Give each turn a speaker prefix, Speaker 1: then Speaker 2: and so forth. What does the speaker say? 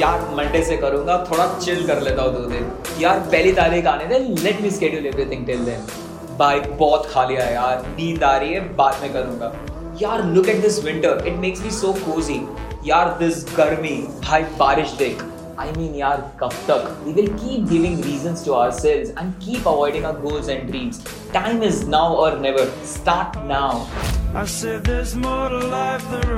Speaker 1: यार मंडे से करूँगा थोड़ा चिल कर लेता हूँ दो दिन यार पहली तारीख आने दे let me schedule everything till then भाई बहुत खा लिया यार नींद आ रही है बाद में करूँगा यार look at this winter it makes me so cozy यार दिस गर्मी भाई बारिश देख I mean, yaar, kab tak? We will keep giving reasons to ourselves and keep avoiding our goals and dreams. Time is now or never. Start now. I said there's more to life than rust.